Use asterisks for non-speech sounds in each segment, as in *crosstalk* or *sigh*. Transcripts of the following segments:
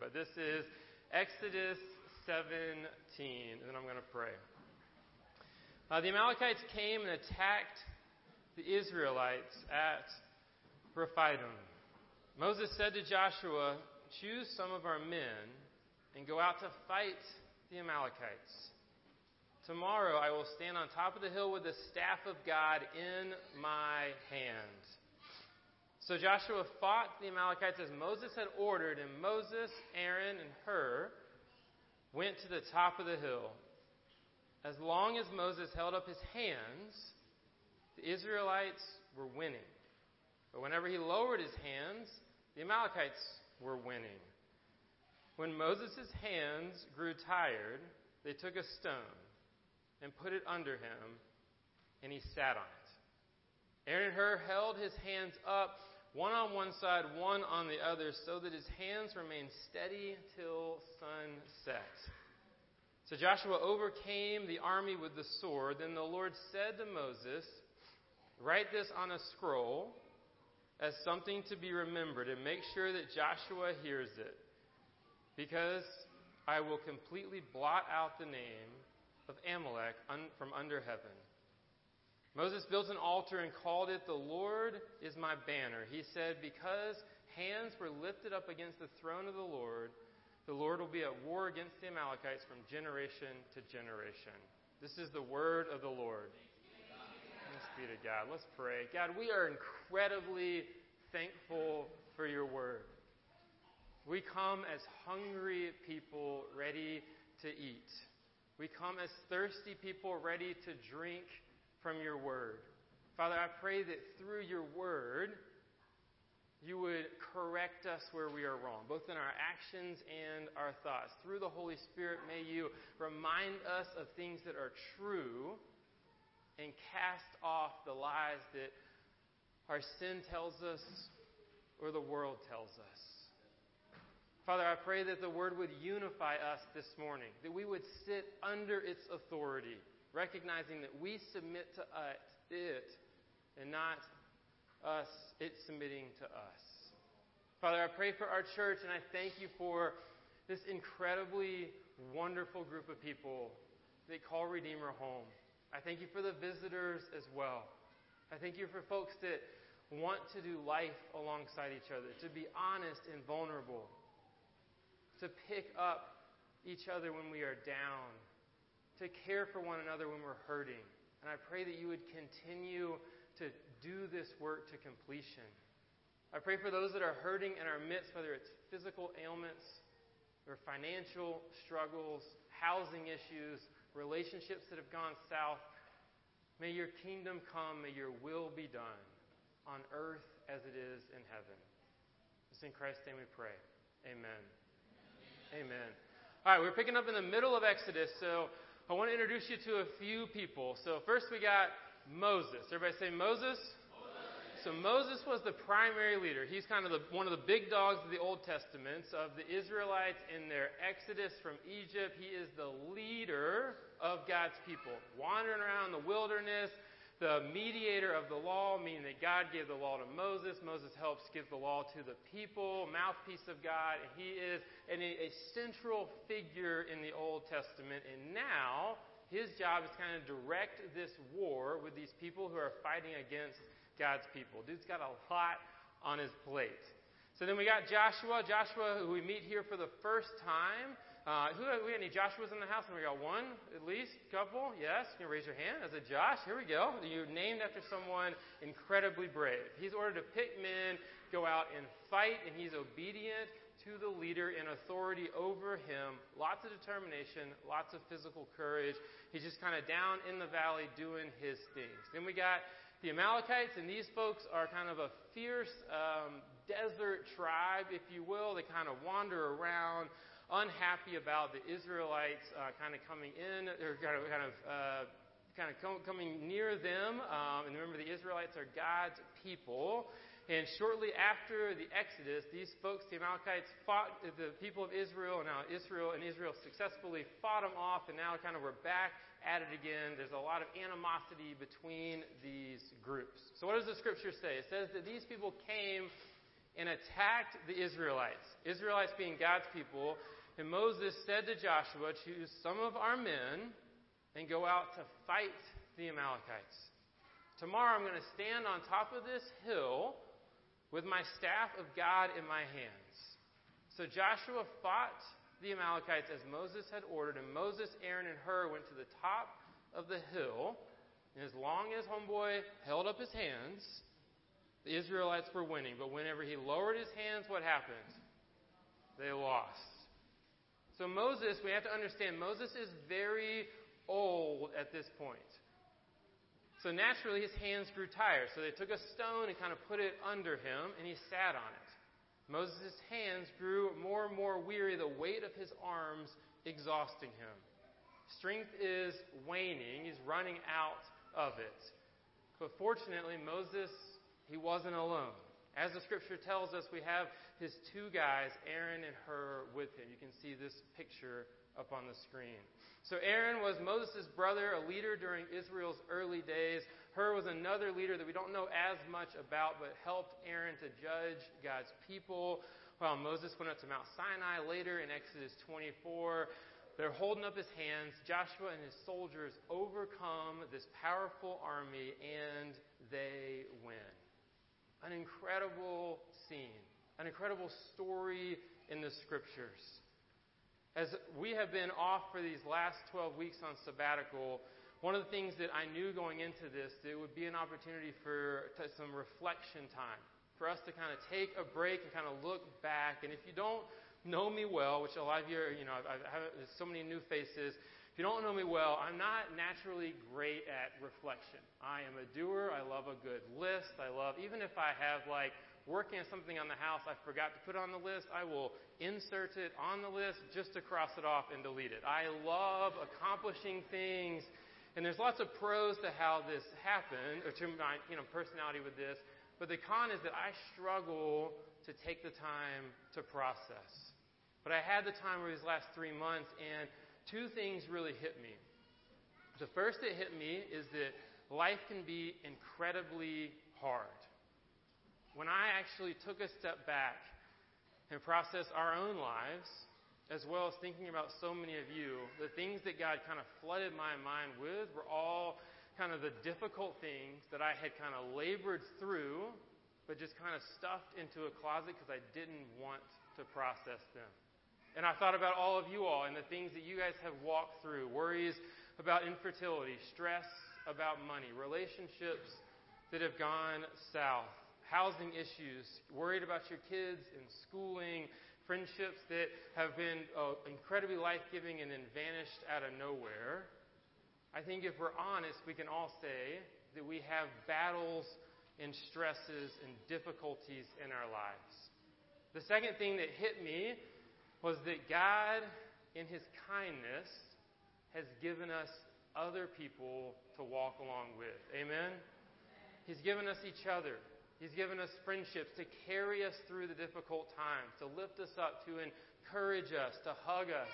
but this is Exodus 17, and then I'm going to pray. Uh, the Amalekites came and attacked the Israelites at Rephidim. Moses said to Joshua, Choose some of our men and go out to fight the Amalekites. Tomorrow I will stand on top of the hill with the staff of God in my hand. So Joshua fought the Amalekites as Moses had ordered, and Moses, Aaron, and Hur went to the top of the hill. As long as Moses held up his hands, the Israelites were winning. But whenever he lowered his hands, the Amalekites were winning. When Moses' hands grew tired, they took a stone and put it under him, and he sat on it. Aaron and Hur held his hands up one on one side, one on the other, so that his hands remained steady till sunset. So Joshua overcame the army with the sword. Then the Lord said to Moses, Write this on a scroll as something to be remembered, and make sure that Joshua hears it, because I will completely blot out the name of Amalek un- from under heaven. Moses built an altar and called it, The Lord is my banner. He said, Because hands were lifted up against the throne of the Lord, the Lord will be at war against the Amalekites from generation to generation. This is the word of the Lord. Thanks be to God. Let's pray. God, we are incredibly thankful for your word. We come as hungry people ready to eat. We come as thirsty people ready to drink from your word. Father, I pray that through your word, you would correct us where we are wrong, both in our actions and our thoughts. Through the Holy Spirit, may you remind us of things that are true and cast off the lies that our sin tells us or the world tells us. Father, I pray that the word would unify us this morning, that we would sit under its authority recognizing that we submit to it and not us, it submitting to us. Father, I pray for our church and I thank you for this incredibly wonderful group of people that call Redeemer home. I thank you for the visitors as well. I thank you for folks that want to do life alongside each other, to be honest and vulnerable, to pick up each other when we are down, to care for one another when we're hurting. And I pray that you would continue to do this work to completion. I pray for those that are hurting in our midst, whether it's physical ailments or financial struggles, housing issues, relationships that have gone south. May your kingdom come, may your will be done on earth as it is in heaven. It's in Christ's name we pray. Amen. Amen. Amen. All right, we're picking up in the middle of Exodus, so I want to introduce you to a few people. So, first we got Moses. Everybody say Moses? Moses. So, Moses was the primary leader. He's kind of the, one of the big dogs of the Old Testament of the Israelites in their exodus from Egypt. He is the leader of God's people, wandering around the wilderness, the mediator of the law, meaning that God gave the law to Moses. Moses helps give the law to the people, mouthpiece of God. He is an, a central figure in the Old Testament. And now his job is kind of direct this war with these people who are fighting against God's people. Dude's got a lot on his plate. So then we got Joshua. Joshua, who we meet here for the first time. Uh, who we got any Joshua's in the house? And we got one at least, couple. Yes, you can raise your hand. As a Josh, here we go. You're named after someone incredibly brave. He's ordered to pick men, go out and fight, and he's obedient to the leader in authority over him. Lots of determination, lots of physical courage. He's just kind of down in the valley doing his things. Then we got the Amalekites, and these folks are kind of a fierce um, desert tribe, if you will. They kind of wander around unhappy about the Israelites uh, kind of coming in, or kind of, kind of, uh, kind of com- coming near them. Um, and remember, the Israelites are God's people. And shortly after the Exodus, these folks, the Amalekites, fought the people of Israel, and now Israel and Israel successfully fought them off, and now kind of we're back at it again. There's a lot of animosity between these groups. So, what does the scripture say? It says that these people came and attacked the Israelites. Israelites being God's people. And Moses said to Joshua, Choose some of our men and go out to fight the Amalekites. Tomorrow I'm going to stand on top of this hill with my staff of God in my hands. So Joshua fought the Amalekites as Moses had ordered, and Moses, Aaron, and Hur went to the top of the hill. And as long as homeboy held up his hands, the Israelites were winning. But whenever he lowered his hands, what happened? They lost. So Moses, we have to understand, Moses is very old at this point. So naturally, his hands grew tired. So they took a stone and kind of put it under him, and he sat on it. Moses' hands grew more and more weary, the weight of his arms exhausting him. Strength is waning, he's running out of it. But fortunately, Moses, he wasn't alone. As the scripture tells us, we have his two guys, Aaron and Hur, with him. You can see this picture up on the screen. So Aaron was Moses' brother, a leader during Israel's early days. Hur was another leader that we don't know as much about, but helped Aaron to judge God's people. While Moses went up to Mount Sinai later in Exodus 24, they're holding up his hands. Joshua and his soldiers overcome this powerful army, and they win. An incredible scene, an incredible story in the scriptures. As we have been off for these last 12 weeks on sabbatical, one of the things that I knew going into this, that it would be an opportunity for some reflection time, for us to kind of take a break and kind of look back. And if you don't know me well, which a lot of you, are, you know, I have so many new faces. If you don't know me well, I'm not naturally great at reflection. I am a doer. I love a good list. I love, even if I have like working on something on the house I forgot to put on the list, I will insert it on the list just to cross it off and delete it. I love accomplishing things, and there's lots of pros to how this happened, or to my you know, personality with this. But the con is that I struggle to take the time to process. But I had the time over these last three months, and two things really hit me. The first that hit me is that life can be incredibly hard when I actually took a step back and processed our own lives, as well as thinking about so many of you, the things that God kind of flooded my mind with were all kind of the difficult things that I had kind of labored through, but just kind of stuffed into a closet because I didn't want to process them. And I thought about all of you all and the things that you guys have walked through worries about infertility, stress about money, relationships that have gone south, housing issues, worried about your kids and schooling, friendships that have been uh, incredibly life giving and then vanished out of nowhere. I think if we're honest, we can all say that we have battles and stresses and difficulties in our lives. The second thing that hit me was that God, in His kindness, has given us other people to walk along with. Amen? He's given us each other. He's given us friendships to carry us through the difficult times, to lift us up, to encourage us, to hug us,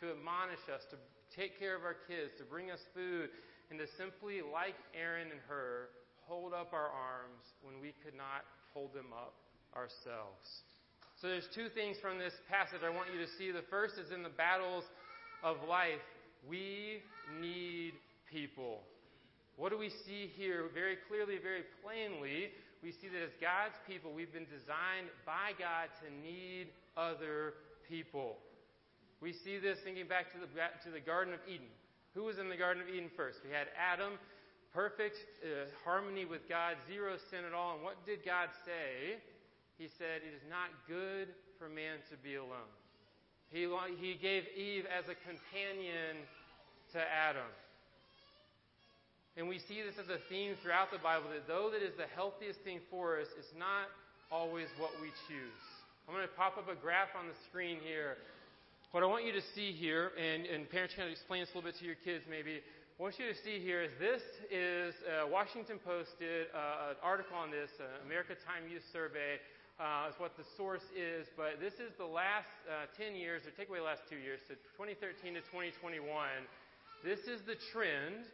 to admonish us, to take care of our kids, to bring us food, and to simply, like Aaron and Hur, hold up our arms when we could not hold them up ourselves. So there's two things from this passage I want you to see. The first is in the battles of life, we need people. What do we see here very clearly, very plainly? we see that as God's people, we've been designed by God to need other people. We see this thinking back to the, to the Garden of Eden. Who was in the Garden of Eden first? We had Adam, perfect uh, harmony with God, zero sin at all. And what did God say? He said, It is not good for man to be alone. He, he gave Eve as a companion to Adam. And we see this as a theme throughout the Bible that though that is the healthiest thing for us, it's not always what we choose. I'm going to pop up a graph on the screen here. What I want you to see here, and, and parents can explain this a little bit to your kids maybe. What I want you to see here is this is uh, Washington Post did uh, an article on this, uh, America Time Use Survey. Uh, is what the source is, but this is the last uh, 10 years, or take away the last two years, so 2013 to 2021. This is the trend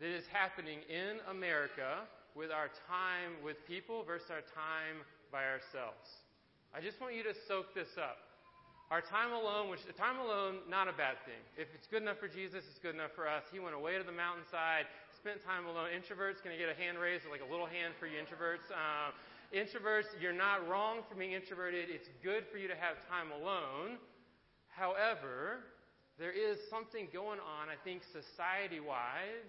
that is happening in America with our time with people versus our time by ourselves. I just want you to soak this up. Our time alone, which time alone, not a bad thing. If it's good enough for Jesus, it's good enough for us. He went away to the mountainside, spent time alone. Introverts, can I get a hand raised, like a little hand for you introverts? Uh, introverts, you're not wrong for being introverted. It's good for you to have time alone. However, there is something going on, I think, society wide,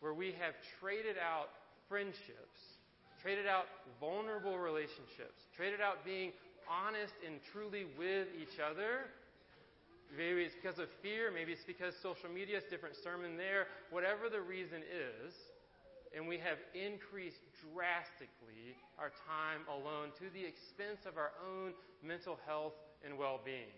where we have traded out friendships, traded out vulnerable relationships, traded out being honest and truly with each other. Maybe it's because of fear, maybe it's because social media is different sermon there, whatever the reason is, and we have increased drastically our time alone to the expense of our own mental health and well being.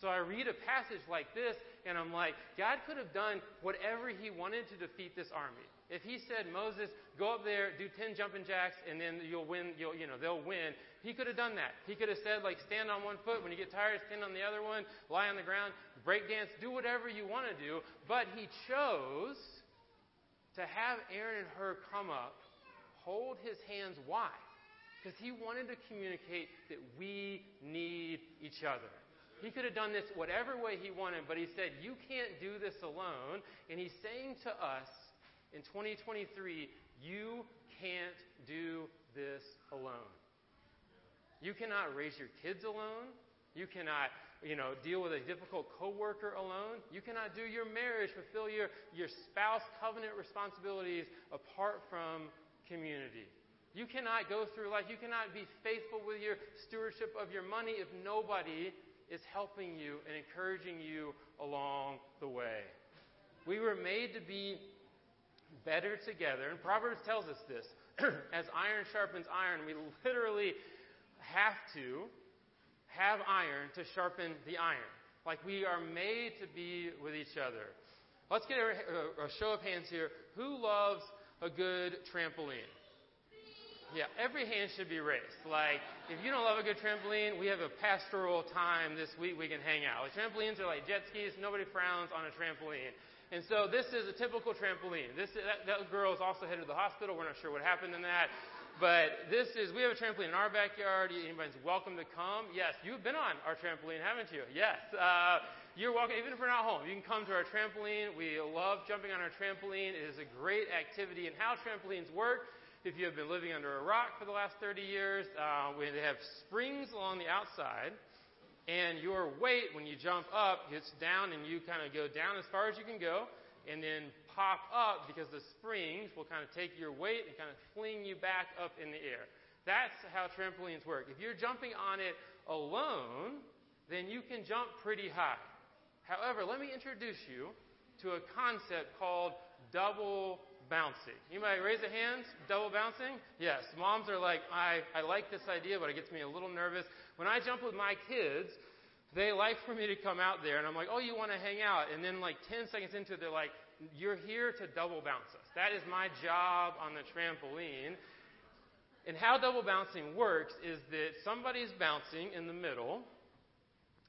So I read a passage like this, and I'm like, God could have done whatever He wanted to defeat this army. If He said, Moses, go up there, do 10 jumping jacks, and then you'll win, you'll, you know, they'll win, he could have done that. He could have said, like, stand on one foot. When you get tired, stand on the other one. Lie on the ground. Break dance. Do whatever you want to do. But he chose to have Aaron and Hur come up, hold his hands. Why? Because he wanted to communicate that we need each other. He could have done this whatever way he wanted, but he said, You can't do this alone. And he's saying to us in 2023, You can't do this alone. You cannot raise your kids alone. You cannot, you know, deal with a difficult coworker alone. You cannot do your marriage, fulfill your, your spouse covenant responsibilities apart from community. You cannot go through life. You cannot be faithful with your stewardship of your money if nobody is helping you and encouraging you along the way. We were made to be better together. And Proverbs tells us this. *clears throat* As iron sharpens iron, we literally have to have iron to sharpen the iron. Like we are made to be with each other. Let's get a, a show of hands here. Who loves a good trampoline? Yeah, every hand should be raised. Like, if you don't love a good trampoline, we have a pastoral time this week we can hang out. Like, trampolines are like jet skis. Nobody frowns on a trampoline. And so this is a typical trampoline. This that, that girl is also headed to the hospital. We're not sure what happened in that. But this is, we have a trampoline in our backyard. Anybody's welcome to come. Yes, you've been on our trampoline, haven't you? Yes. Uh, you're welcome, even if we're not home. You can come to our trampoline. We love jumping on our trampoline. It is a great activity. And how trampolines work, if you have been living under a rock for the last 30 years, uh, they have springs along the outside. And your weight, when you jump up, gets down and you kind of go down as far as you can go. And then pop up because the springs will kind of take your weight and kind of fling you back up in the air. That's how trampolines work. If you're jumping on it alone, then you can jump pretty high. However, let me introduce you to a concept called double bouncing. You might raise a hand, double bouncing? Yes. Moms are like, I, I like this idea, but it gets me a little nervous. When I jump with my kids, they like for me to come out there, and I'm like, oh, you want to hang out? And then, like, 10 seconds into it, they're like, you're here to double bounce us. That is my job on the trampoline. And how double bouncing works is that somebody's bouncing in the middle,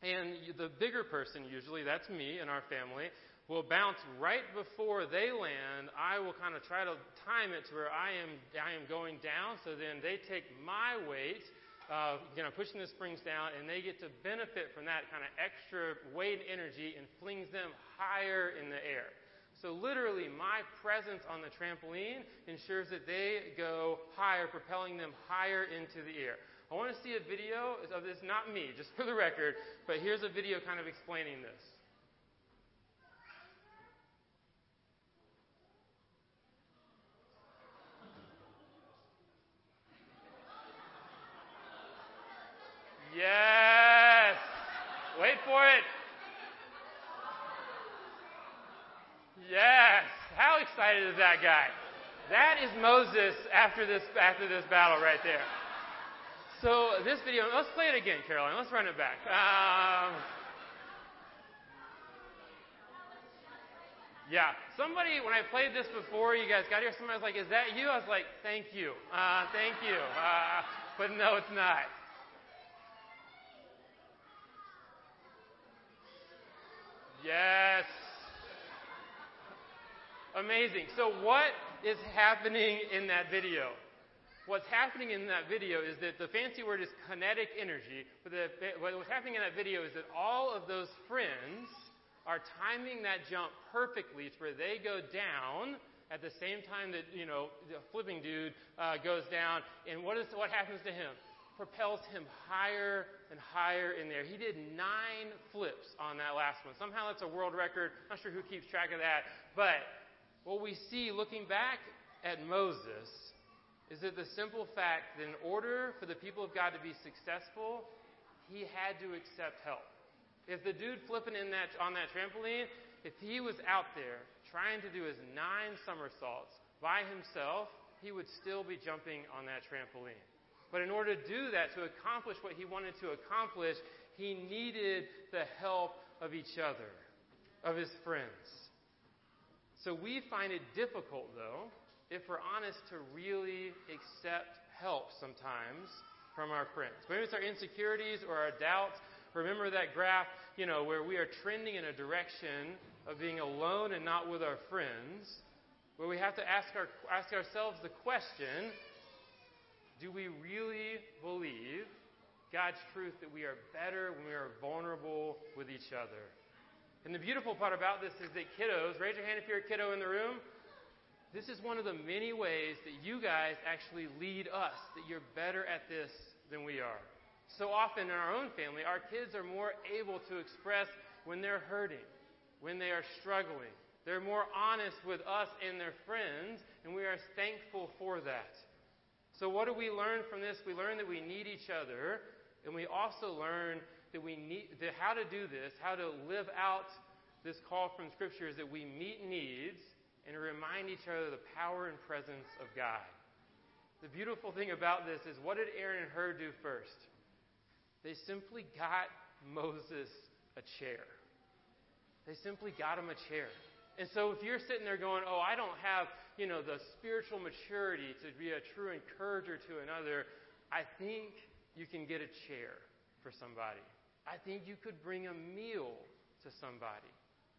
and the bigger person, usually, that's me in our family, will bounce right before they land. I will kind of try to time it to where I am, I am going down, so then they take my weight, uh, you know, pushing the springs down, and they get to benefit from that kind of extra weight and energy and flings them higher in the air. So, literally, my presence on the trampoline ensures that they go higher, propelling them higher into the air. I want to see a video of this, not me, just for the record, but here's a video kind of explaining this. Yes! Wait for it. Yes. Is that guy? That is Moses after this after this battle right there. So this video, let's play it again, Caroline. Let's run it back. Um, yeah, somebody when I played this before, you guys got here. Somebody was like, "Is that you?" I was like, "Thank you, uh, thank you," uh, but no, it's not. Yes. Amazing. So, what is happening in that video? what's happening in that video is that the fancy word is kinetic energy. But the, what's happening in that video is that all of those friends are timing that jump perfectly to where they go down at the same time that you know the flipping dude uh, goes down. And what is what happens to him? Propels him higher and higher in there. He did nine flips on that last one. Somehow that's a world record. Not sure who keeps track of that, but what we see looking back at Moses is that the simple fact that in order for the people of God to be successful, he had to accept help. If the dude flipping in that, on that trampoline, if he was out there trying to do his nine somersaults by himself, he would still be jumping on that trampoline. But in order to do that, to accomplish what he wanted to accomplish, he needed the help of each other, of his friends. So we find it difficult, though, if we're honest, to really accept help sometimes from our friends. Maybe it's our insecurities or our doubts. Remember that graph, you know, where we are trending in a direction of being alone and not with our friends, where we have to ask, our, ask ourselves the question do we really believe God's truth that we are better when we are vulnerable with each other? And the beautiful part about this is that kiddos, raise your hand if you're a kiddo in the room. This is one of the many ways that you guys actually lead us, that you're better at this than we are. So often in our own family, our kids are more able to express when they're hurting, when they are struggling. They're more honest with us and their friends, and we are thankful for that. So, what do we learn from this? We learn that we need each other, and we also learn that we need that how to do this, how to live out this call from Scripture, is that we meet needs and remind each other of the power and presence of God. The beautiful thing about this is what did Aaron and Hur do first? They simply got Moses a chair. They simply got him a chair. And so if you're sitting there going, oh, I don't have, you know, the spiritual maturity to be a true encourager to another, I think you can get a chair for somebody. I think you could bring a meal to somebody.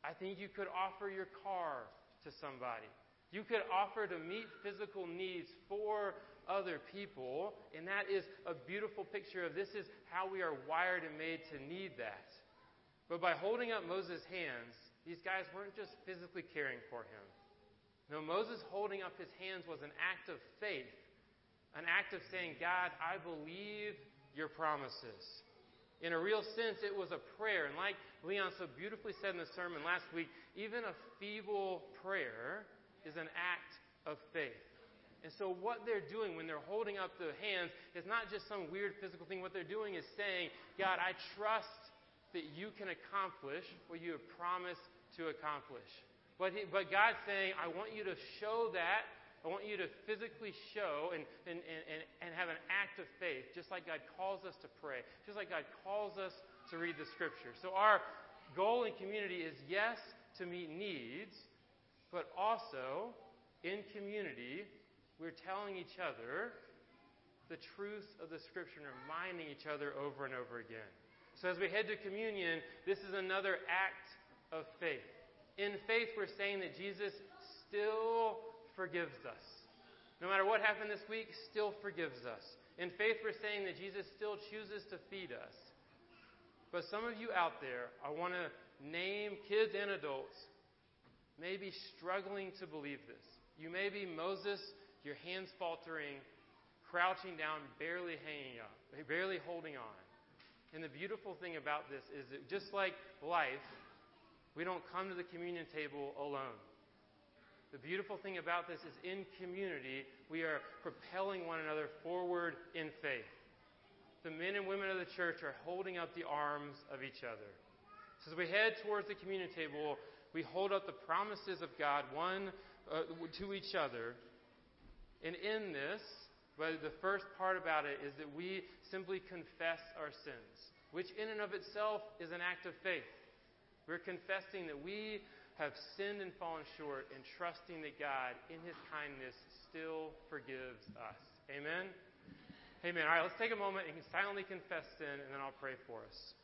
I think you could offer your car to somebody. You could offer to meet physical needs for other people, and that is a beautiful picture of this is how we are wired and made to need that. But by holding up Moses' hands, these guys weren't just physically caring for him. No, Moses holding up his hands was an act of faith, an act of saying, God, I believe your promises. In a real sense, it was a prayer. And like Leon so beautifully said in the sermon last week, even a feeble prayer is an act of faith. And so, what they're doing when they're holding up the hands is not just some weird physical thing. What they're doing is saying, God, I trust that you can accomplish what you have promised to accomplish. But, he, but God's saying, I want you to show that. I want you to physically show and, and, and, and have an act of faith, just like God calls us to pray, just like God calls us to read the Scripture. So, our goal in community is yes, to meet needs, but also in community, we're telling each other the truth of the Scripture and reminding each other over and over again. So as we head to communion, this is another act of faith. In faith, we're saying that Jesus still forgives us. No matter what happened this week, still forgives us. In faith, we're saying that Jesus still chooses to feed us. But some of you out there, I want to name kids and adults may be struggling to believe this. You may be Moses, your hands faltering, crouching down, barely hanging up, barely holding on. And the beautiful thing about this is that just like life, we don't come to the communion table alone. The beautiful thing about this is in community, we are propelling one another forward in faith. The men and women of the church are holding up the arms of each other. So as we head towards the communion table, we hold up the promises of God one uh, to each other. And in this, but the first part about it is that we simply confess our sins, which in and of itself is an act of faith. We're confessing that we have sinned and fallen short and trusting that God, in His kindness, still forgives us. Amen? Amen. All right, let's take a moment and silently confess sin, and then I'll pray for us.